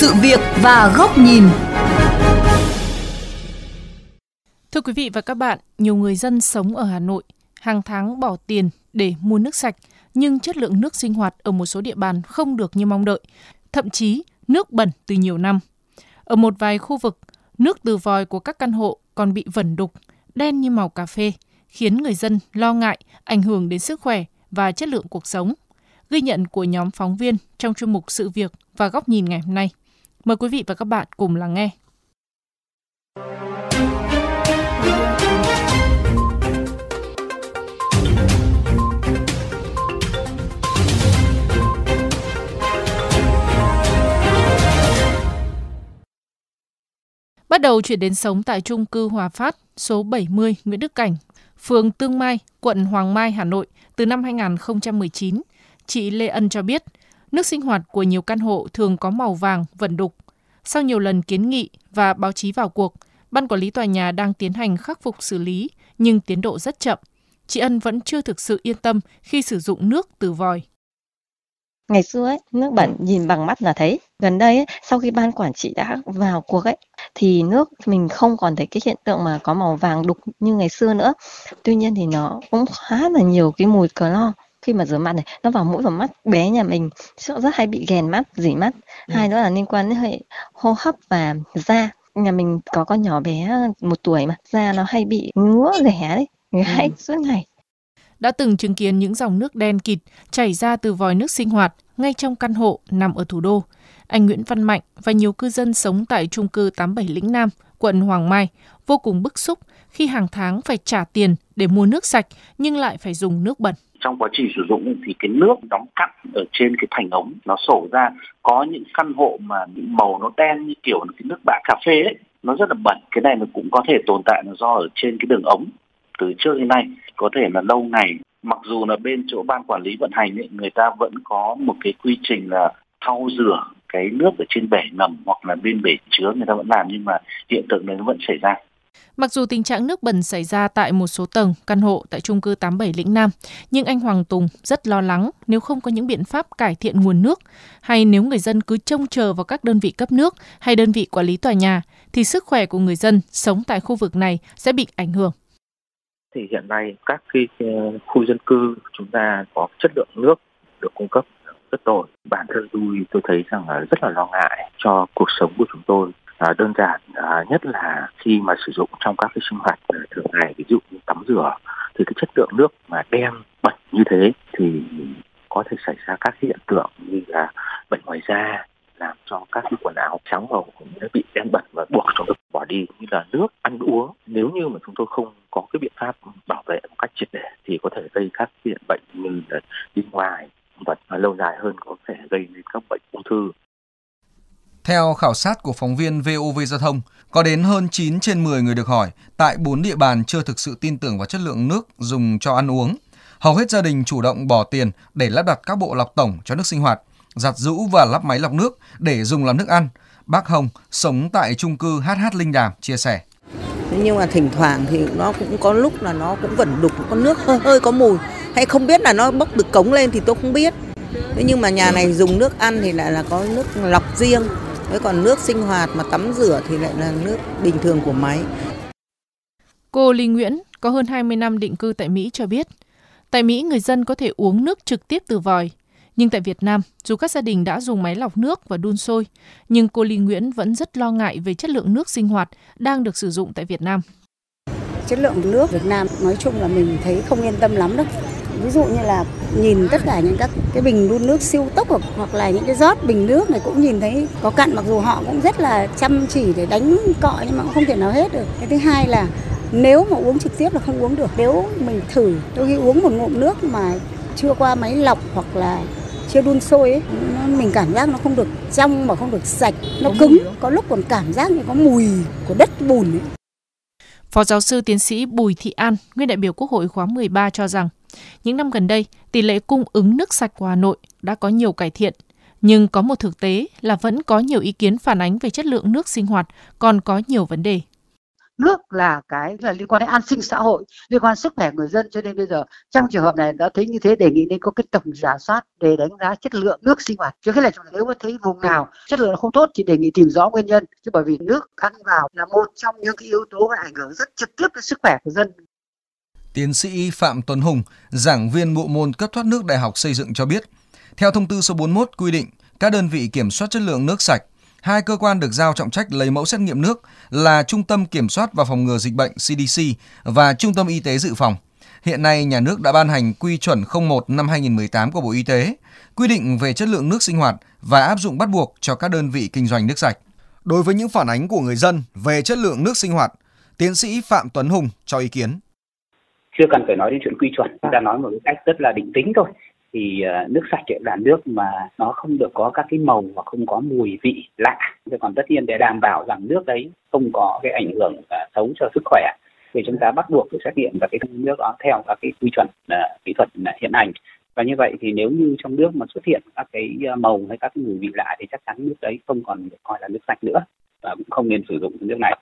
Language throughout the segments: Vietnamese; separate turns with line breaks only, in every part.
sự việc và góc nhìn.
Thưa quý vị và các bạn, nhiều người dân sống ở Hà Nội hàng tháng bỏ tiền để mua nước sạch, nhưng chất lượng nước sinh hoạt ở một số địa bàn không được như mong đợi, thậm chí nước bẩn từ nhiều năm. Ở một vài khu vực, nước từ vòi của các căn hộ còn bị vẩn đục, đen như màu cà phê, khiến người dân lo ngại ảnh hưởng đến sức khỏe và chất lượng cuộc sống. Ghi nhận của nhóm phóng viên trong chuyên mục Sự việc và góc nhìn ngày hôm nay. Mời quý vị và các bạn cùng lắng nghe. Bắt đầu chuyển đến sống tại trung cư Hòa Phát, số 70 Nguyễn Đức Cảnh, phường Tương Mai, quận Hoàng Mai, Hà Nội từ năm 2019, chị Lê Ân cho biết, nước sinh hoạt của nhiều căn hộ thường có màu vàng, vẩn đục. Sau nhiều lần kiến nghị và báo chí vào cuộc, Ban quản lý tòa nhà đang tiến hành khắc phục xử lý, nhưng tiến độ rất chậm. Chị Ân vẫn chưa thực sự yên tâm khi sử dụng nước từ vòi.
Ngày xưa ấy, nước bẩn nhìn bằng mắt là thấy. Gần đây ấy, sau khi ban quản trị đã vào cuộc ấy, thì nước mình không còn thấy cái hiện tượng mà có màu vàng đục như ngày xưa nữa. Tuy nhiên thì nó cũng khá là nhiều cái mùi clo khi mà rửa mặt này nó vào mũi vào mắt bé nhà mình rất hay bị ghèn mắt dỉ mắt ừ. hai đó là liên quan đến hệ hô hấp và da nhà mình có con nhỏ bé một tuổi mà da nó hay bị ngứa rẻ đấy người ừ. suốt ngày
đã từng chứng kiến những dòng nước đen kịt chảy ra từ vòi nước sinh hoạt ngay trong căn hộ nằm ở thủ đô. Anh Nguyễn Văn Mạnh và nhiều cư dân sống tại trung cư 87 Lĩnh Nam, quận Hoàng Mai vô cùng bức xúc khi hàng tháng phải trả tiền để mua nước sạch nhưng lại phải dùng nước bẩn
trong quá trình sử dụng thì cái nước đóng cặn ở trên cái thành ống nó sổ ra có những căn hộ mà những màu nó đen như kiểu cái nước bã cà phê ấy nó rất là bẩn. Cái này nó cũng có thể tồn tại là do ở trên cái đường ống. Từ trước đến nay có thể là lâu ngày. Mặc dù là bên chỗ ban quản lý vận hành ấy, người ta vẫn có một cái quy trình là thau rửa cái nước ở trên bể ngầm hoặc là bên bể chứa người ta vẫn làm nhưng mà hiện tượng này nó vẫn xảy ra.
Mặc dù tình trạng nước bẩn xảy ra tại một số tầng, căn hộ tại trung cư 87 Lĩnh Nam, nhưng anh Hoàng Tùng rất lo lắng nếu không có những biện pháp cải thiện nguồn nước, hay nếu người dân cứ trông chờ vào các đơn vị cấp nước hay đơn vị quản lý tòa nhà, thì sức khỏe của người dân sống tại khu vực này sẽ bị ảnh hưởng.
Thì hiện nay các cái ờ, khu dân cư chúng ta có chất lượng nước được cung cấp rất tồi. Bản thân tôi tôi thấy rằng là rất là lo ngại cho cuộc sống của chúng tôi à, đơn giản à, nhất là khi mà sử dụng trong các cái sinh hoạt à, thường ngày ví dụ như tắm rửa thì cái chất lượng nước mà đen bẩn như thế thì có thể xảy ra các hiện tượng như là bệnh ngoài da làm cho các cái quần áo trắng màu cũng bị đen bẩn và buộc chúng tôi bỏ đi như là nước ăn uống. Nếu như mà chúng tôi không có cái biện pháp bảo vệ một cách triệt để thì có thể gây các hiện bệnh như là đi ngoài và lâu dài hơn có thể gây nên các bệnh ung thư
theo khảo sát của phóng viên VOV Giao thông, có đến hơn 9 trên 10 người được hỏi tại 4 địa bàn chưa thực sự tin tưởng vào chất lượng nước dùng cho ăn uống. Hầu hết gia đình chủ động bỏ tiền để lắp đặt các bộ lọc tổng cho nước sinh hoạt, giặt rũ và lắp máy lọc nước để dùng làm nước ăn. Bác Hồng sống tại trung cư HH Linh Đàm chia sẻ.
Nhưng mà thỉnh thoảng thì nó cũng có lúc là nó cũng vẫn đục, có nước hơi hơi có mùi. Hay không biết là nó bốc từ cống lên thì tôi không biết. Thế nhưng mà nhà này dùng nước ăn thì lại là có nước lọc riêng Thế còn nước sinh hoạt mà tắm rửa thì lại là nước bình thường của máy.
Cô Linh Nguyễn có hơn 20 năm định cư tại Mỹ cho biết, tại Mỹ người dân có thể uống nước trực tiếp từ vòi. Nhưng tại Việt Nam, dù các gia đình đã dùng máy lọc nước và đun sôi, nhưng cô Linh Nguyễn vẫn rất lo ngại về chất lượng nước sinh hoạt đang được sử dụng tại Việt Nam.
Chất lượng nước Việt Nam nói chung là mình thấy không yên tâm lắm đâu ví dụ như là nhìn tất cả những các cái bình đun nước siêu tốc hoặc là những cái rót bình nước này cũng nhìn thấy có cặn mặc dù họ cũng rất là chăm chỉ để đánh cọ nhưng mà cũng không thể nào hết được. Cái thứ hai là nếu mà uống trực tiếp là không uống được. Nếu mình thử đôi khi uống một ngụm nước mà chưa qua máy lọc hoặc là chưa đun sôi ấy, mình cảm giác nó không được trong mà không được sạch. Nó cứng có lúc còn cảm giác như có mùi của đất bùn ấy.
Phó giáo sư tiến sĩ Bùi Thị An, nguyên đại biểu Quốc hội khóa 13 cho rằng, những năm gần đây, tỷ lệ cung ứng nước sạch của Hà Nội đã có nhiều cải thiện, nhưng có một thực tế là vẫn có nhiều ý kiến phản ánh về chất lượng nước sinh hoạt còn có nhiều vấn đề
nước là cái là liên quan đến an sinh xã hội liên quan sức khỏe người dân. Cho nên bây giờ trong trường hợp này đã thấy như thế đề nghị nên có cái tổng giả soát để đánh giá chất lượng nước sinh hoạt. Trước hết là nếu mà thấy vùng nào chất lượng không tốt thì đề nghị tìm rõ nguyên nhân. Chứ bởi vì nước ăn vào là một trong những cái yếu tố ảnh hưởng rất trực tiếp đến sức khỏe của dân.
Tiến sĩ Phạm Tuấn Hùng, giảng viên bộ môn cấp thoát nước Đại học Xây dựng cho biết, theo thông tư số 41 quy định, các đơn vị kiểm soát chất lượng nước sạch, hai cơ quan được giao trọng trách lấy mẫu xét nghiệm nước là Trung tâm Kiểm soát và Phòng ngừa Dịch bệnh CDC và Trung tâm Y tế Dự phòng. Hiện nay, nhà nước đã ban hành quy chuẩn 01 năm 2018 của Bộ Y tế, quy định về chất lượng nước sinh hoạt và áp dụng bắt buộc cho các đơn vị kinh doanh nước sạch. Đối với những phản ánh của người dân về chất lượng nước sinh hoạt, tiến sĩ Phạm Tuấn Hùng cho ý kiến
chưa cần phải nói đến chuyện quy chuẩn chúng ta nói một cách rất là định tính thôi thì ờ, nước sạch là nước mà nó không được có các cái màu và không có mùi vị lạ. Còn tất nhiên để đảm bảo rằng nước đấy không có cái ảnh hưởng ờ, xấu cho sức khỏe thì chúng ta bắt buộc phải xét nghiệm và cái nước đó theo các cái quy chuẩn ờ, kỹ thuật hiện hành. Và như vậy thì nếu như trong nước mà xuất hiện các cái màu hay các cái mùi vị lạ thì chắc chắn nước đấy không còn được coi là nước sạch nữa và cũng không nên sử dụng nước này.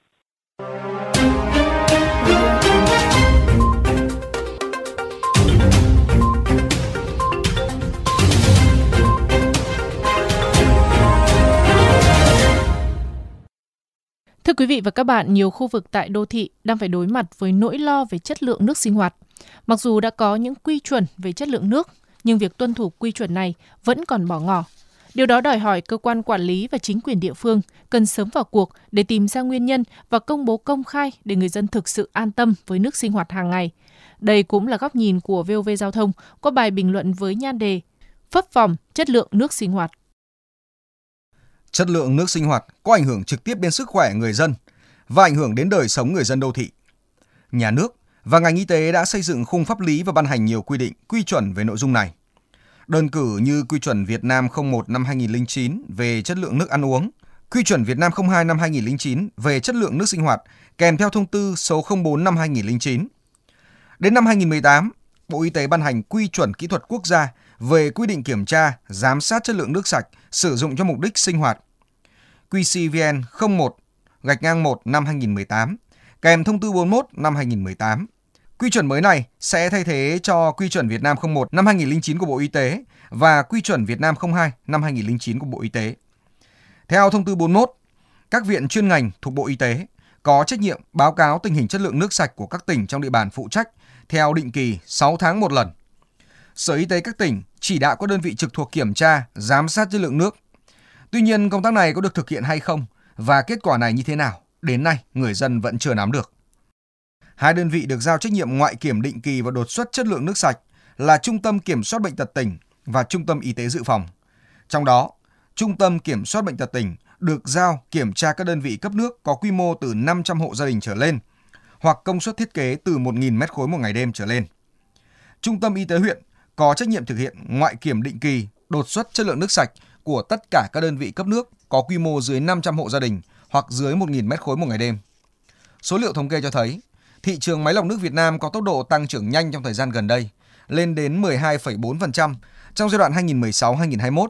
Quý vị và các bạn, nhiều khu vực tại đô thị đang phải đối mặt với nỗi lo về chất lượng nước sinh hoạt. Mặc dù đã có những quy chuẩn về chất lượng nước, nhưng việc tuân thủ quy chuẩn này vẫn còn bỏ ngỏ. Điều đó đòi hỏi cơ quan quản lý và chính quyền địa phương cần sớm vào cuộc để tìm ra nguyên nhân và công bố công khai để người dân thực sự an tâm với nước sinh hoạt hàng ngày. Đây cũng là góc nhìn của VOV Giao thông có bài bình luận với nhan đề Phấp phòng chất lượng nước sinh hoạt.
Chất lượng nước sinh hoạt có ảnh hưởng trực tiếp đến sức khỏe người dân và ảnh hưởng đến đời sống người dân đô thị. Nhà nước và ngành y tế đã xây dựng khung pháp lý và ban hành nhiều quy định, quy chuẩn về nội dung này. Đơn cử như quy chuẩn Việt Nam 01 năm 2009 về chất lượng nước ăn uống, quy chuẩn Việt Nam 02 năm 2009 về chất lượng nước sinh hoạt kèm theo thông tư số 04 năm 2009. Đến năm 2018, Bộ Y tế ban hành quy chuẩn kỹ thuật quốc gia về quy định kiểm tra, giám sát chất lượng nước sạch sử dụng cho mục đích sinh hoạt. QCVN 01 gạch ngang 1 năm 2018 kèm thông tư 41 năm 2018. Quy chuẩn mới này sẽ thay thế cho Quy chuẩn Việt Nam 01 năm 2009 của Bộ Y tế và Quy chuẩn Việt Nam 02 năm 2009 của Bộ Y tế. Theo thông tư 41, các viện chuyên ngành thuộc Bộ Y tế có trách nhiệm báo cáo tình hình chất lượng nước sạch của các tỉnh trong địa bàn phụ trách theo định kỳ 6 tháng một lần. Sở Y tế các tỉnh chỉ đạo các đơn vị trực thuộc kiểm tra, giám sát chất lượng nước. Tuy nhiên, công tác này có được thực hiện hay không và kết quả này như thế nào, đến nay người dân vẫn chưa nắm được. Hai đơn vị được giao trách nhiệm ngoại kiểm định kỳ và đột xuất chất lượng nước sạch là Trung tâm Kiểm soát Bệnh tật tỉnh và Trung tâm Y tế Dự phòng. Trong đó, Trung tâm Kiểm soát Bệnh tật tỉnh được giao kiểm tra các đơn vị cấp nước có quy mô từ 500 hộ gia đình trở lên hoặc công suất thiết kế từ 1.000 mét khối một ngày đêm trở lên. Trung tâm Y tế huyện có trách nhiệm thực hiện ngoại kiểm định kỳ, đột xuất chất lượng nước sạch của tất cả các đơn vị cấp nước có quy mô dưới 500 hộ gia đình hoặc dưới 1.000 mét khối một ngày đêm. Số liệu thống kê cho thấy, thị trường máy lọc nước Việt Nam có tốc độ tăng trưởng nhanh trong thời gian gần đây, lên đến 12,4% trong giai đoạn 2016-2021.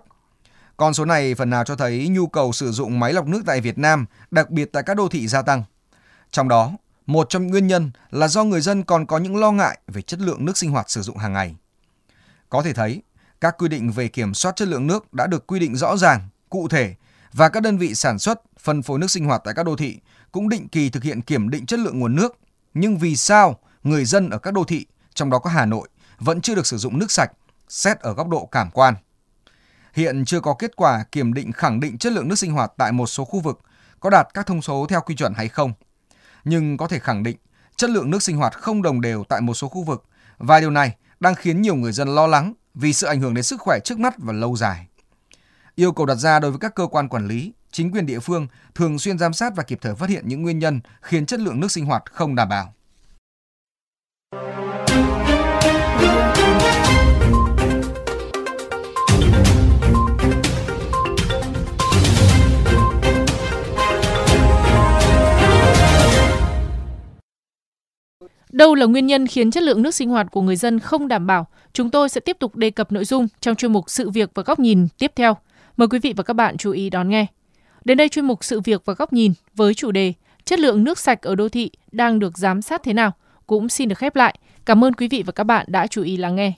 Con số này phần nào cho thấy nhu cầu sử dụng máy lọc nước tại Việt Nam, đặc biệt tại các đô thị gia tăng. Trong đó, một trong những nguyên nhân là do người dân còn có những lo ngại về chất lượng nước sinh hoạt sử dụng hàng ngày. Có thể thấy, các quy định về kiểm soát chất lượng nước đã được quy định rõ ràng, cụ thể và các đơn vị sản xuất, phân phối nước sinh hoạt tại các đô thị cũng định kỳ thực hiện kiểm định chất lượng nguồn nước. Nhưng vì sao người dân ở các đô thị, trong đó có Hà Nội, vẫn chưa được sử dụng nước sạch, xét ở góc độ cảm quan? Hiện chưa có kết quả kiểm định khẳng định chất lượng nước sinh hoạt tại một số khu vực có đạt các thông số theo quy chuẩn hay không. Nhưng có thể khẳng định chất lượng nước sinh hoạt không đồng đều tại một số khu vực và điều này đang khiến nhiều người dân lo lắng vì sự ảnh hưởng đến sức khỏe trước mắt và lâu dài. Yêu cầu đặt ra đối với các cơ quan quản lý, chính quyền địa phương thường xuyên giám sát và kịp thời phát hiện những nguyên nhân khiến chất lượng nước sinh hoạt không đảm bảo.
Đâu là nguyên nhân khiến chất lượng nước sinh hoạt của người dân không đảm bảo? Chúng tôi sẽ tiếp tục đề cập nội dung trong chuyên mục Sự việc và góc nhìn tiếp theo. Mời quý vị và các bạn chú ý đón nghe. Đến đây chuyên mục Sự việc và góc nhìn với chủ đề chất lượng nước sạch ở đô thị đang được giám sát thế nào cũng xin được khép lại. Cảm ơn quý vị và các bạn đã chú ý lắng nghe.